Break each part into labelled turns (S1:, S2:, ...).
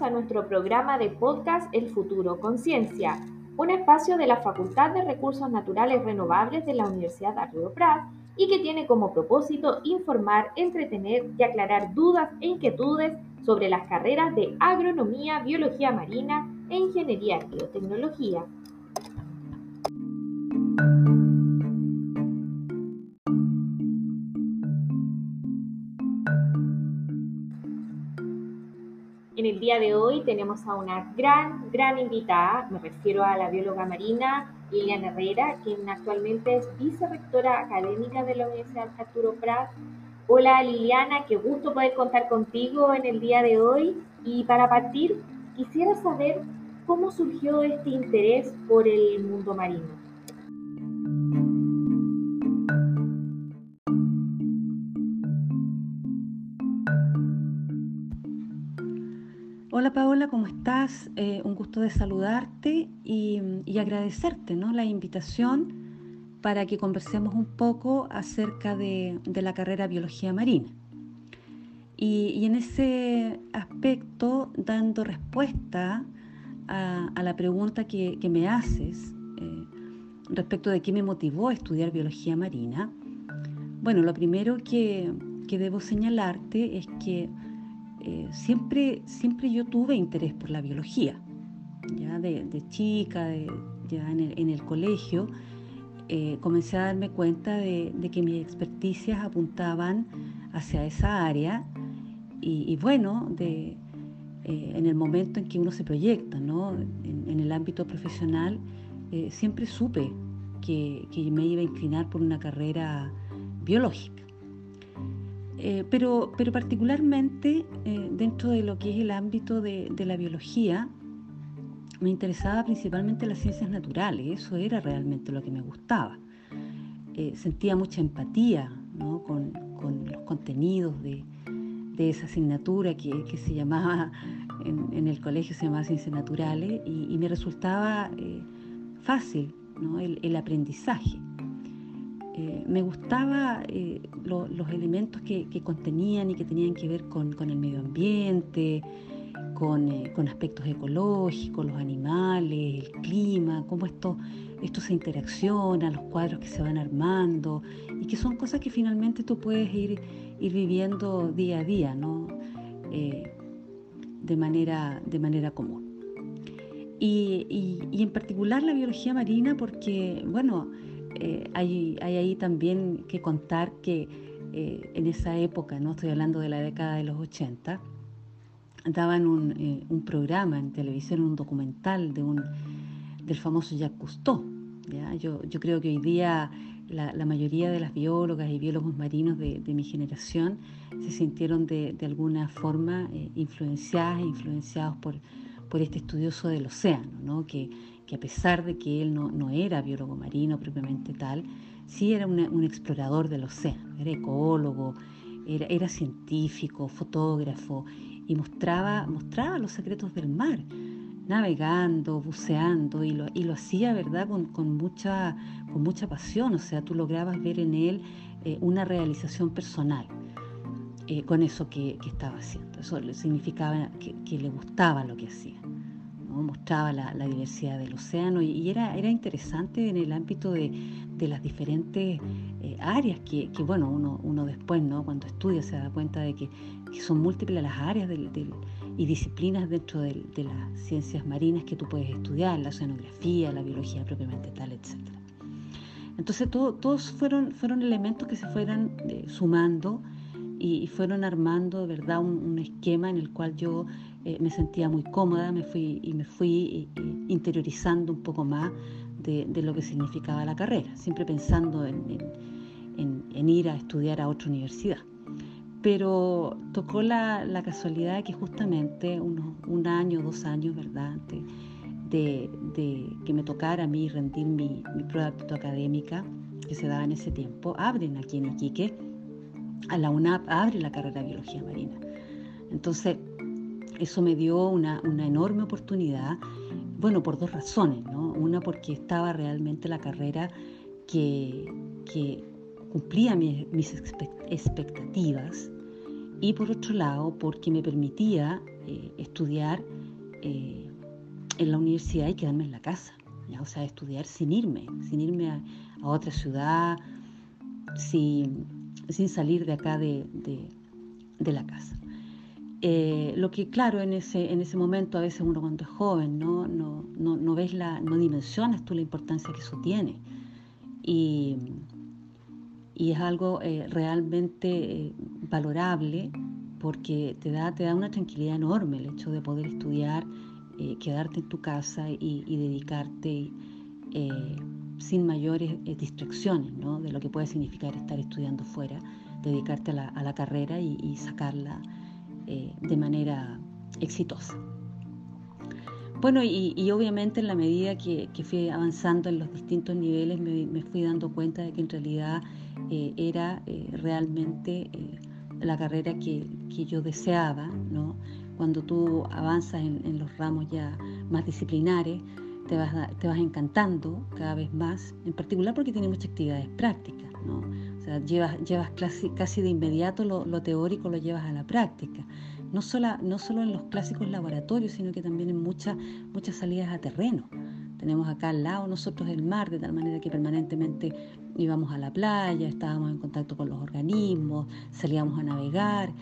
S1: A nuestro programa de podcast El futuro Conciencia, un espacio de la Facultad de Recursos Naturales Renovables de la Universidad de Río Prat y que tiene como propósito informar, entretener y aclarar dudas e inquietudes sobre las carreras de agronomía, biología marina e ingeniería y biotecnología. El día de hoy tenemos a una gran, gran invitada, me refiero a la bióloga marina Liliana Herrera, quien actualmente es vicerrectora académica de la Universidad Arturo Prat. Hola Liliana, qué gusto poder contar contigo en el día de hoy. Y para partir, quisiera saber cómo surgió este interés por el mundo marino.
S2: Hola Paola, ¿cómo estás? Eh, un gusto de saludarte y, agradecerte la invitación para que conversemos un poco acerca de, la carrera Biología Marina. Y, en ese aspecto, dando respuesta a, la pregunta que, me haces eh, respecto de qué me motivó a estudiar Biología Marina, bueno, lo primero que debo señalarte es que eh, siempre, siempre yo tuve interés por la biología, ya de, chica, ya en el, colegio, eh, comencé a darme cuenta de, que mis experticias apuntaban hacia esa área y, bueno, de, eh, en el momento en que uno se proyecta, ¿no? en, el ámbito profesional, siempre supe que, que me iba a inclinar por una carrera biológica. Eh, pero, pero particularmente eh, dentro de lo que es el ámbito de, la biología, me interesaba principalmente las ciencias naturales, eso era realmente lo que me gustaba. Eh, sentía mucha empatía con, los contenidos de, esa asignatura que, se llamaba, en, el colegio se llamaba ciencias naturales, y, me resultaba fácil el aprendizaje. Eh, me gustaba eh, los elementos que, contenían y que tenían que ver con, el medio ambiente, con, eh, con, aspectos ecológicos, los animales, el clima, cómo esto, esto se interacciona, los cuadros que se van armando y que son cosas que finalmente tú puedes ir, ir viviendo día a día, ¿no? de, manera, de manera común. Y, y en particular la biología marina porque, bueno, eh, hay, ahí también que contar que eh, en esa época, no estoy hablando de la década de los 80, daban un, eh, un programa en televisión, un documental de un, del famoso Jacques Cousteau. Yo, yo, creo que hoy día la, la, mayoría de las biólogas y biólogos marinos de, de mi generación se sintieron de, de alguna forma influenciadas e influenciados por, por este estudioso del océano, ¿no? que, que a pesar de que él no, era biólogo marino propiamente tal, sí era un explorador del océano, era ecólogo, era, científico, fotógrafo y mostraba, mostraba los secretos del mar, navegando, buceando y lo, y lo hacía, ¿verdad?, con, mucha, con mucha pasión, o sea, tú lograbas ver en él eh, una realización personal. Eh, con eso que, estaba haciendo. Eso significaba que le gustaba lo que hacía mostraba la, diversidad del océano y, era, era interesante en el ámbito de, las diferentes eh, áreas que, bueno, uno, uno después, ¿no? cuando estudia, se da cuenta de que, son múltiples las áreas y disciplinas dentro de, las ciencias marinas que tú puedes estudiar, la oceanografía, la biología propiamente tal, etc. Entonces todos fueron, fueron elementos que se fueron eh, sumando y, fueron armando de verdad un, esquema en el cual yo eh, me sentía muy cómoda me fui, y me fui eh, eh, interiorizando un poco más de, lo que significaba la carrera, siempre pensando en, ir a estudiar a otra universidad. Pero tocó la, casualidad de que justamente unos, un año, dos años, ¿verdad? De, que me tocara a mí rendir mi, mi prueba académica que se daba en ese tiempo, abren aquí en Iquique, a la UNAP abre la carrera de Biología Marina. Entonces, eso me dio una, enorme oportunidad, bueno, por dos razones, ¿no? Una porque estaba realmente la carrera que, cumplía mis, expectativas y por otro lado porque me permitía eh, estudiar eh, en la universidad y quedarme en la casa, o sea, estudiar sin irme, sin irme a, otra ciudad, sin, salir de acá de, la casa. Eh, lo que claro, en ese, en ese momento a veces uno cuando es joven no, no, no, ves la, no dimensionas tú la importancia que eso tiene. Y, y es algo eh, realmente eh, valorable porque te da, te da una tranquilidad enorme el hecho de poder estudiar, quedarte en tu casa y, dedicarte sin mayores distracciones ¿no? de lo que puede significar estar estudiando fuera, dedicarte a la, carrera y, sacarla de manera exitosa. Bueno, y, obviamente en la medida que, fui avanzando en los distintos niveles me, fui dando cuenta de que en realidad eh, era eh, realmente eh, la carrera que, yo deseaba, ¿no? Cuando tú avanzas en, los ramos ya más disciplinares, te vas, te vas encantando cada vez más, en particular porque tiene muchas actividades prácticas. Sea, llevas, llevas casi, de inmediato lo, lo teórico lo llevas a la práctica no, no solo en los clásicos laboratorios, sino que también en muchas, muchas salidas a terreno. Tenemos acá al lado nosotros el mar, de tal manera que permanentemente íbamos a la playa, estábamos en contacto con los organismos, salíamos a navegar,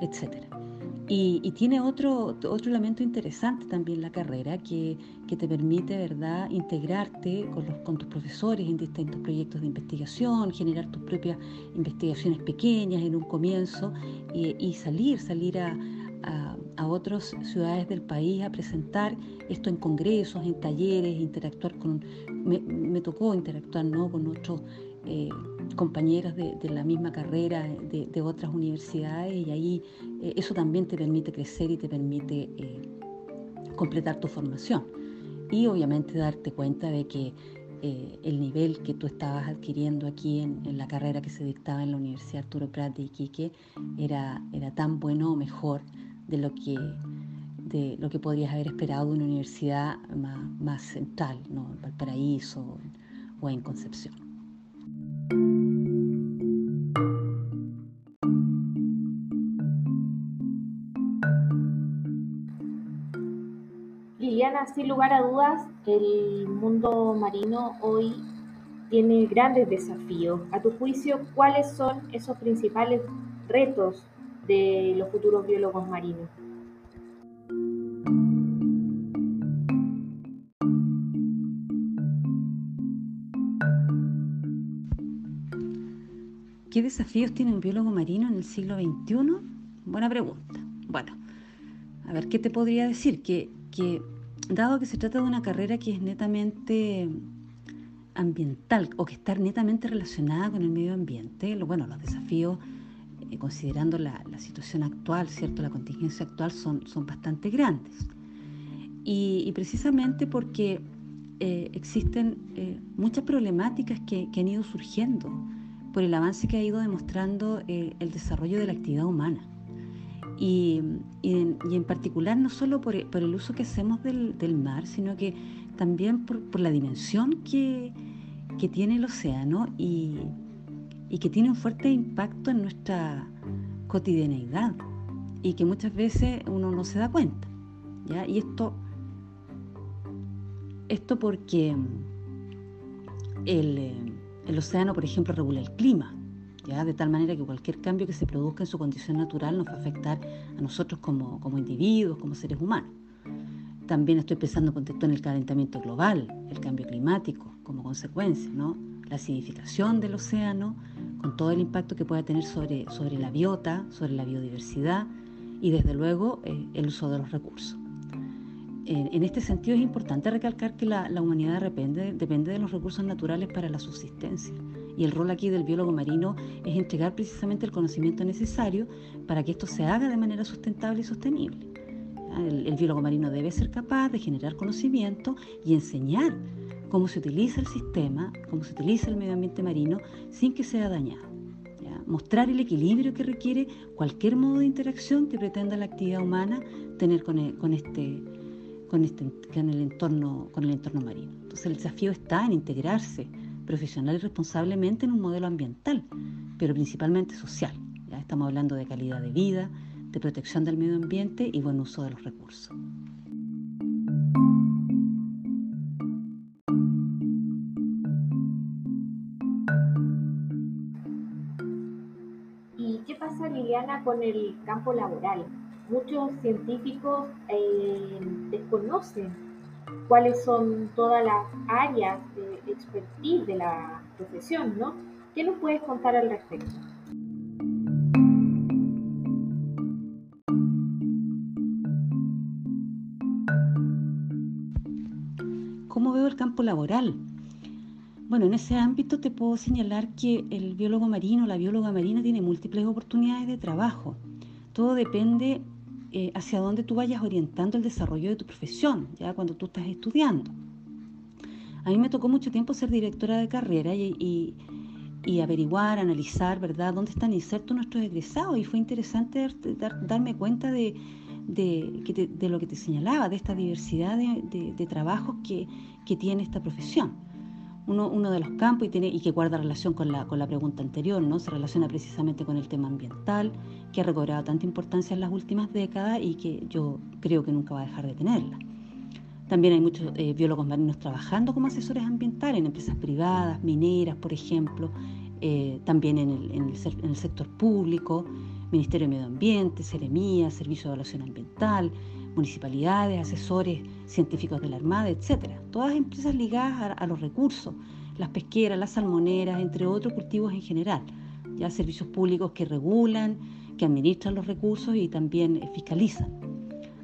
S2: etc. Y, tiene otro, otro elemento interesante también la carrera que, te permite ¿verdad? integrarte con, los, con tus profesores en distintos proyectos de investigación, generar tus propias investigaciones pequeñas en un comienzo y, salir, salir a, a, otras ciudades del país a presentar esto en congresos, en talleres, interactuar con, me, tocó interactuar ¿no? con otros eh, compañeros de, la misma carrera de, otras universidades y ahí eh, eso también te permite crecer y te permite eh, completar tu formación. Y obviamente darte cuenta de que el nivel que tú estabas adquiriendo aquí en, la carrera que se dictaba en la Universidad Arturo Prat de Iquique era, era tan bueno o mejor de lo que, de lo que podrías haber esperado de una universidad más, central, ¿no? en Valparaíso o en Concepción.
S1: Sin lugar a dudas, el mundo marino hoy tiene grandes desafíos. A tu juicio, ¿cuáles son esos principales retos de los futuros biólogos marinos.
S2: ¿Qué desafíos tiene un biólogo marino en el siglo XXI? Buena pregunta. Bueno, a ver, ¿qué te podría decir? Que, que dado que se trata de una carrera que es netamente ambiental o que está netamente relacionada con el medio ambiente, bueno, los desafíos eh, considerando la, situación actual, ¿cierto? La contingencia actual son, son bastante grandes. Y, precisamente porque eh, existen eh, muchas problemáticas que, han ido surgiendo por el avance que ha ido demostrando el desarrollo de la actividad humana. Y, en, particular no solo por, el uso que hacemos del, mar, sino que también por, la dimensión que, que tiene el océano y, y que tiene un fuerte impacto en nuestra cotidianeidad y que muchas veces uno no se da cuenta. ¿ya? Y esto, esto porque el, eh, el océano, por ejemplo, regula el clima, ¿ya? de tal manera que cualquier cambio que se produzca en su condición natural nos va a afectar a nosotros como, como individuos, como seres humanos. También estoy pensando en el calentamiento global, el cambio climático como consecuencia, ¿no? la acidificación del océano, con todo el impacto que pueda tener sobre, sobre la biota, sobre la biodiversidad y desde luego eh, el uso de los recursos. En, este sentido es importante recalcar que la, humanidad depende, depende de los recursos naturales para la subsistencia y el rol aquí del biólogo marino es entregar precisamente el conocimiento necesario para que esto se haga de manera sustentable y sostenible. El, el biólogo marino debe ser capaz de generar conocimiento y enseñar cómo se utiliza el sistema, cómo se utiliza el medio ambiente marino sin que sea dañado. Mostrar el equilibrio que requiere cualquier modo de interacción que pretenda la actividad humana tener con, el, con este, con, este, con, el entorno, con el entorno marino. Entonces el desafío está en integrarse profesional y responsablemente en un modelo ambiental, pero principalmente social. Estamos hablando de calidad de vida, de protección del medio ambiente y buen uso de los recursos.
S1: ¿Y qué pasa, Liliana, con el campo laboral? Muchos científicos eh, desconocen cuáles son todas las áreas de expertise de la profesión, ¿no? ¿Qué nos puedes contar al respecto?
S2: ¿Cómo veo el campo laboral? Bueno, en ese ámbito te puedo señalar que el biólogo marino, la bióloga marina tiene múltiples oportunidades de trabajo. Todo depende eh, hacia dónde tú vayas orientando el desarrollo de tu profesión, ya cuando tú estás estudiando. A mí me tocó mucho tiempo ser directora de carrera y, averiguar, analizar, ¿verdad?, dónde están insertos nuestros egresados y fue interesante darme cuenta de, de, lo que te señalaba, de esta diversidad de, trabajos que, tiene esta profesión. Uno, de los campos y, tiene, y que guarda relación con la, con la pregunta anterior, ¿no? se relaciona precisamente con el tema ambiental, que ha recobrado tanta importancia en las últimas décadas y que yo creo que nunca va a dejar de tenerla. También hay muchos eh, biólogos marinos trabajando como asesores ambientales en empresas privadas, mineras, por ejemplo, eh, también en el, en el sector público, Ministerio de Medio Ambiente, Seremía, Servicio de Evaluación Ambiental, municipalidades, asesores científicos de la Armada, etc. Todas empresas ligadas a, los recursos, las pesqueras, las salmoneras, entre otros cultivos en general. Ya servicios públicos que regulan, que administran los recursos y también fiscalizan.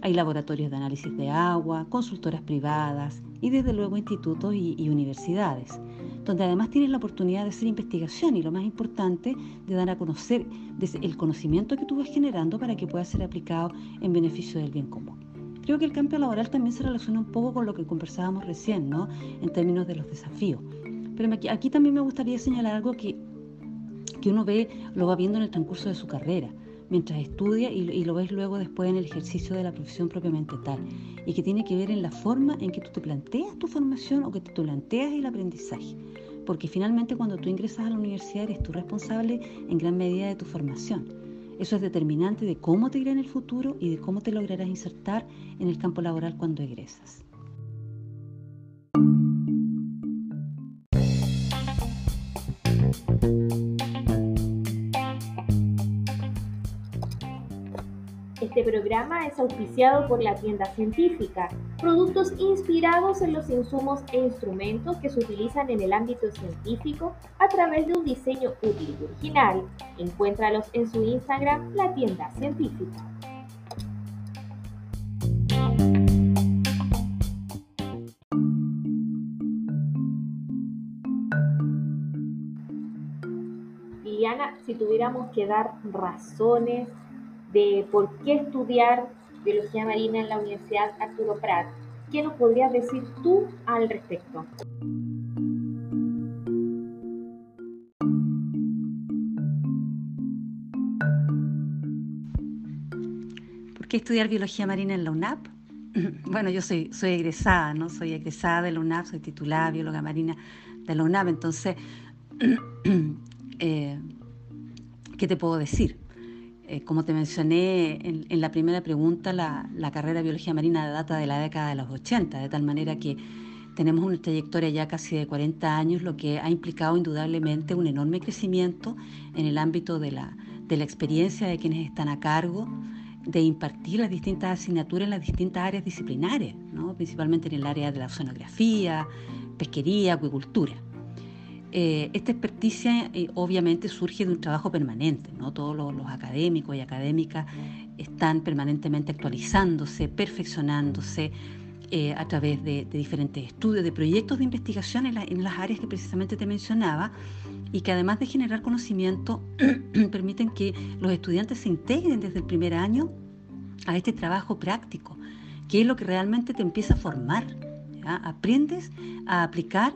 S2: Hay laboratorios de análisis de agua, consultoras privadas y desde luego institutos y universidades donde además tienes la oportunidad de hacer investigación y lo más importante, de dar a conocer el conocimiento que tú vas generando para que pueda ser aplicado en beneficio del bien común. Creo que el cambio laboral también se relaciona un poco con lo que conversábamos recién, ¿no? En términos de los desafíos. Pero aquí, también me gustaría señalar algo que, que uno ve, lo va viendo en el transcurso de su carrera mientras estudia y, lo ves luego después en el ejercicio de la profesión propiamente tal, y que tiene que ver en la forma en que tú te planteas tu formación o que tú planteas el aprendizaje. Porque finalmente cuando tú ingresas a la universidad eres tú responsable en gran medida de tu formación. Eso es determinante de cómo te irá en el futuro y de cómo te lograrás insertar en el campo laboral cuando egresas.
S1: Este programa es auspiciado por la tienda científica, productos inspirados en los insumos e instrumentos que se utilizan en el ámbito científico a través de un diseño útil y original. Encuéntralos en su Instagram, la tienda científica. Liliana, si tuviéramos que dar razones de por qué estudiar biología marina en la Universidad Arturo Prat. ¿Qué nos podrías decir tú al respecto?
S2: ¿Por qué estudiar biología marina en la UNAP? Bueno, yo soy, soy egresada, ¿no? Soy egresada de la UNAP, soy titulada bióloga marina de la UNAP, entonces, eh, ¿qué te puedo decir? Eh, como te mencioné en, la primera pregunta, la, carrera de biología marina data de la década de los 80, de tal manera que tenemos una trayectoria ya casi de 40 años, lo que ha implicado indudablemente un enorme crecimiento en el ámbito de la, de la experiencia de quienes están a cargo de impartir las distintas asignaturas en las distintas áreas disciplinares, ¿no? principalmente en el área de la oceanografía, pesquería, acuicultura. Eh, esta experticia eh, obviamente surge de un trabajo permanente, ¿no? Todos los, académicos y académicas están permanentemente actualizándose, perfeccionándose eh, a través de, diferentes estudios, de proyectos de investigación en, en, las áreas que precisamente te mencionaba y que además de generar conocimiento permiten que los estudiantes se integren desde el primer año a este trabajo práctico, que es lo que realmente te empieza a formar. Aprendes a aplicar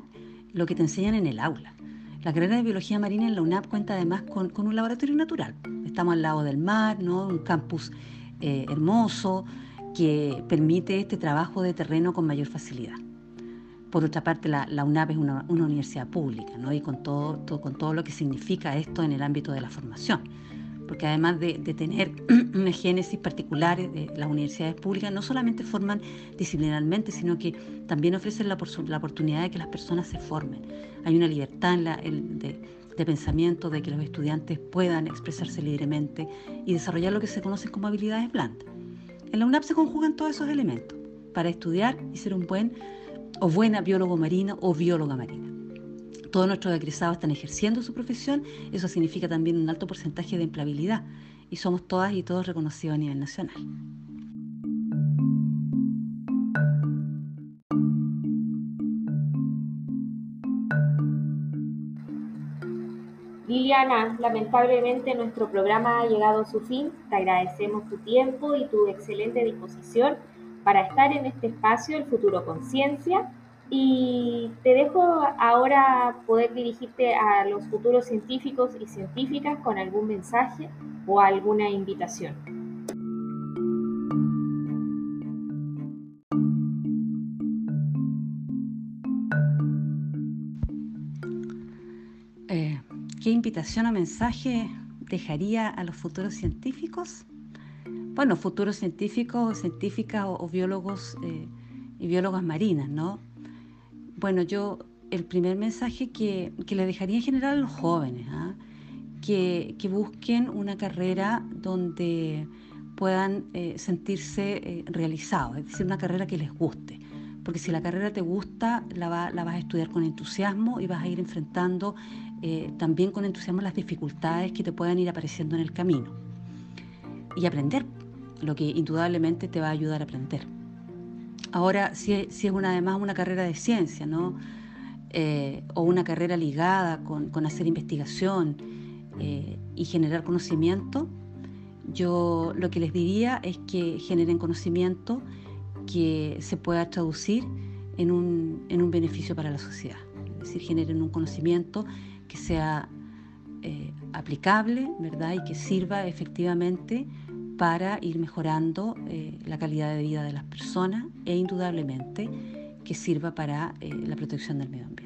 S2: lo que te enseñan en el aula. La carrera de biología marina en la UNAP cuenta además con, un laboratorio natural. Estamos al lado del mar, ¿no? un campus eh, hermoso que permite este trabajo de terreno con mayor facilidad. Por otra parte, la, UNAP es una, universidad pública ¿no? y con todo, con todo lo que significa esto en el ámbito de la formación. Porque además de, tener una génesis particular de las universidades públicas, no solamente forman disciplinarmente, sino que también ofrecen la, oportunidad de que las personas se formen. Hay una libertad de, de pensamiento, de que los estudiantes puedan expresarse libremente y desarrollar lo que se conocen como habilidades blandas. En la UNAP se conjugan todos esos elementos para estudiar y ser un buen o buena biólogo marino o bióloga marina todos nuestros egresados están ejerciendo su profesión, eso significa también un alto porcentaje de empleabilidad y somos todas y todos reconocidos a nivel nacional.
S1: Liliana, lamentablemente nuestro programa ha llegado a su fin. Te agradecemos tu tiempo y tu excelente disposición para estar en este espacio El Futuro Conciencia y te dejo ahora poder dirigirte a los futuros científicos y científicas con algún mensaje o alguna invitación.
S2: Eh, ¿Qué invitación o mensaje dejaría a los futuros científicos? Bueno, futuros científicos, científicas o, biólogos eh, y biólogas marinas, ¿no? Bueno, yo el primer mensaje que, le dejaría en general a los jóvenes, ¿ah? que, busquen una carrera donde puedan eh, sentirse eh, realizados, es decir, una carrera que les guste. Porque si la carrera te gusta, la, vas a estudiar con entusiasmo y vas a ir enfrentando eh, también con entusiasmo las dificultades que te puedan ir apareciendo en el camino. Y aprender, lo que indudablemente te va a ayudar a aprender. Ahora, es, si es una, además una carrera de ciencia, ¿no? Eh, o una carrera ligada con, hacer investigación eh, y generar conocimiento, yo lo que les diría es que generen conocimiento que se pueda traducir en un, en un beneficio para la sociedad. Es decir, generen un conocimiento que sea eh, aplicable, ¿verdad? Y que sirva efectivamente para ir mejorando eh, la calidad de vida de las personas e indudablemente que sirva para eh, la protección del medio ambiente.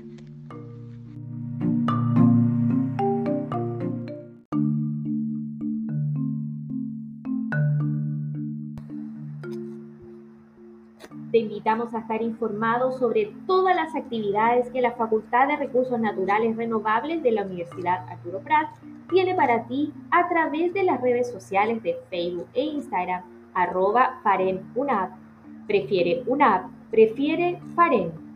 S1: A estar informado sobre todas las actividades que la Facultad de Recursos Naturales Renovables de la Universidad Arturo Prat tiene para ti a través de las redes sociales de Facebook e Instagram, arroba Faren Prefiere una prefiere Faren.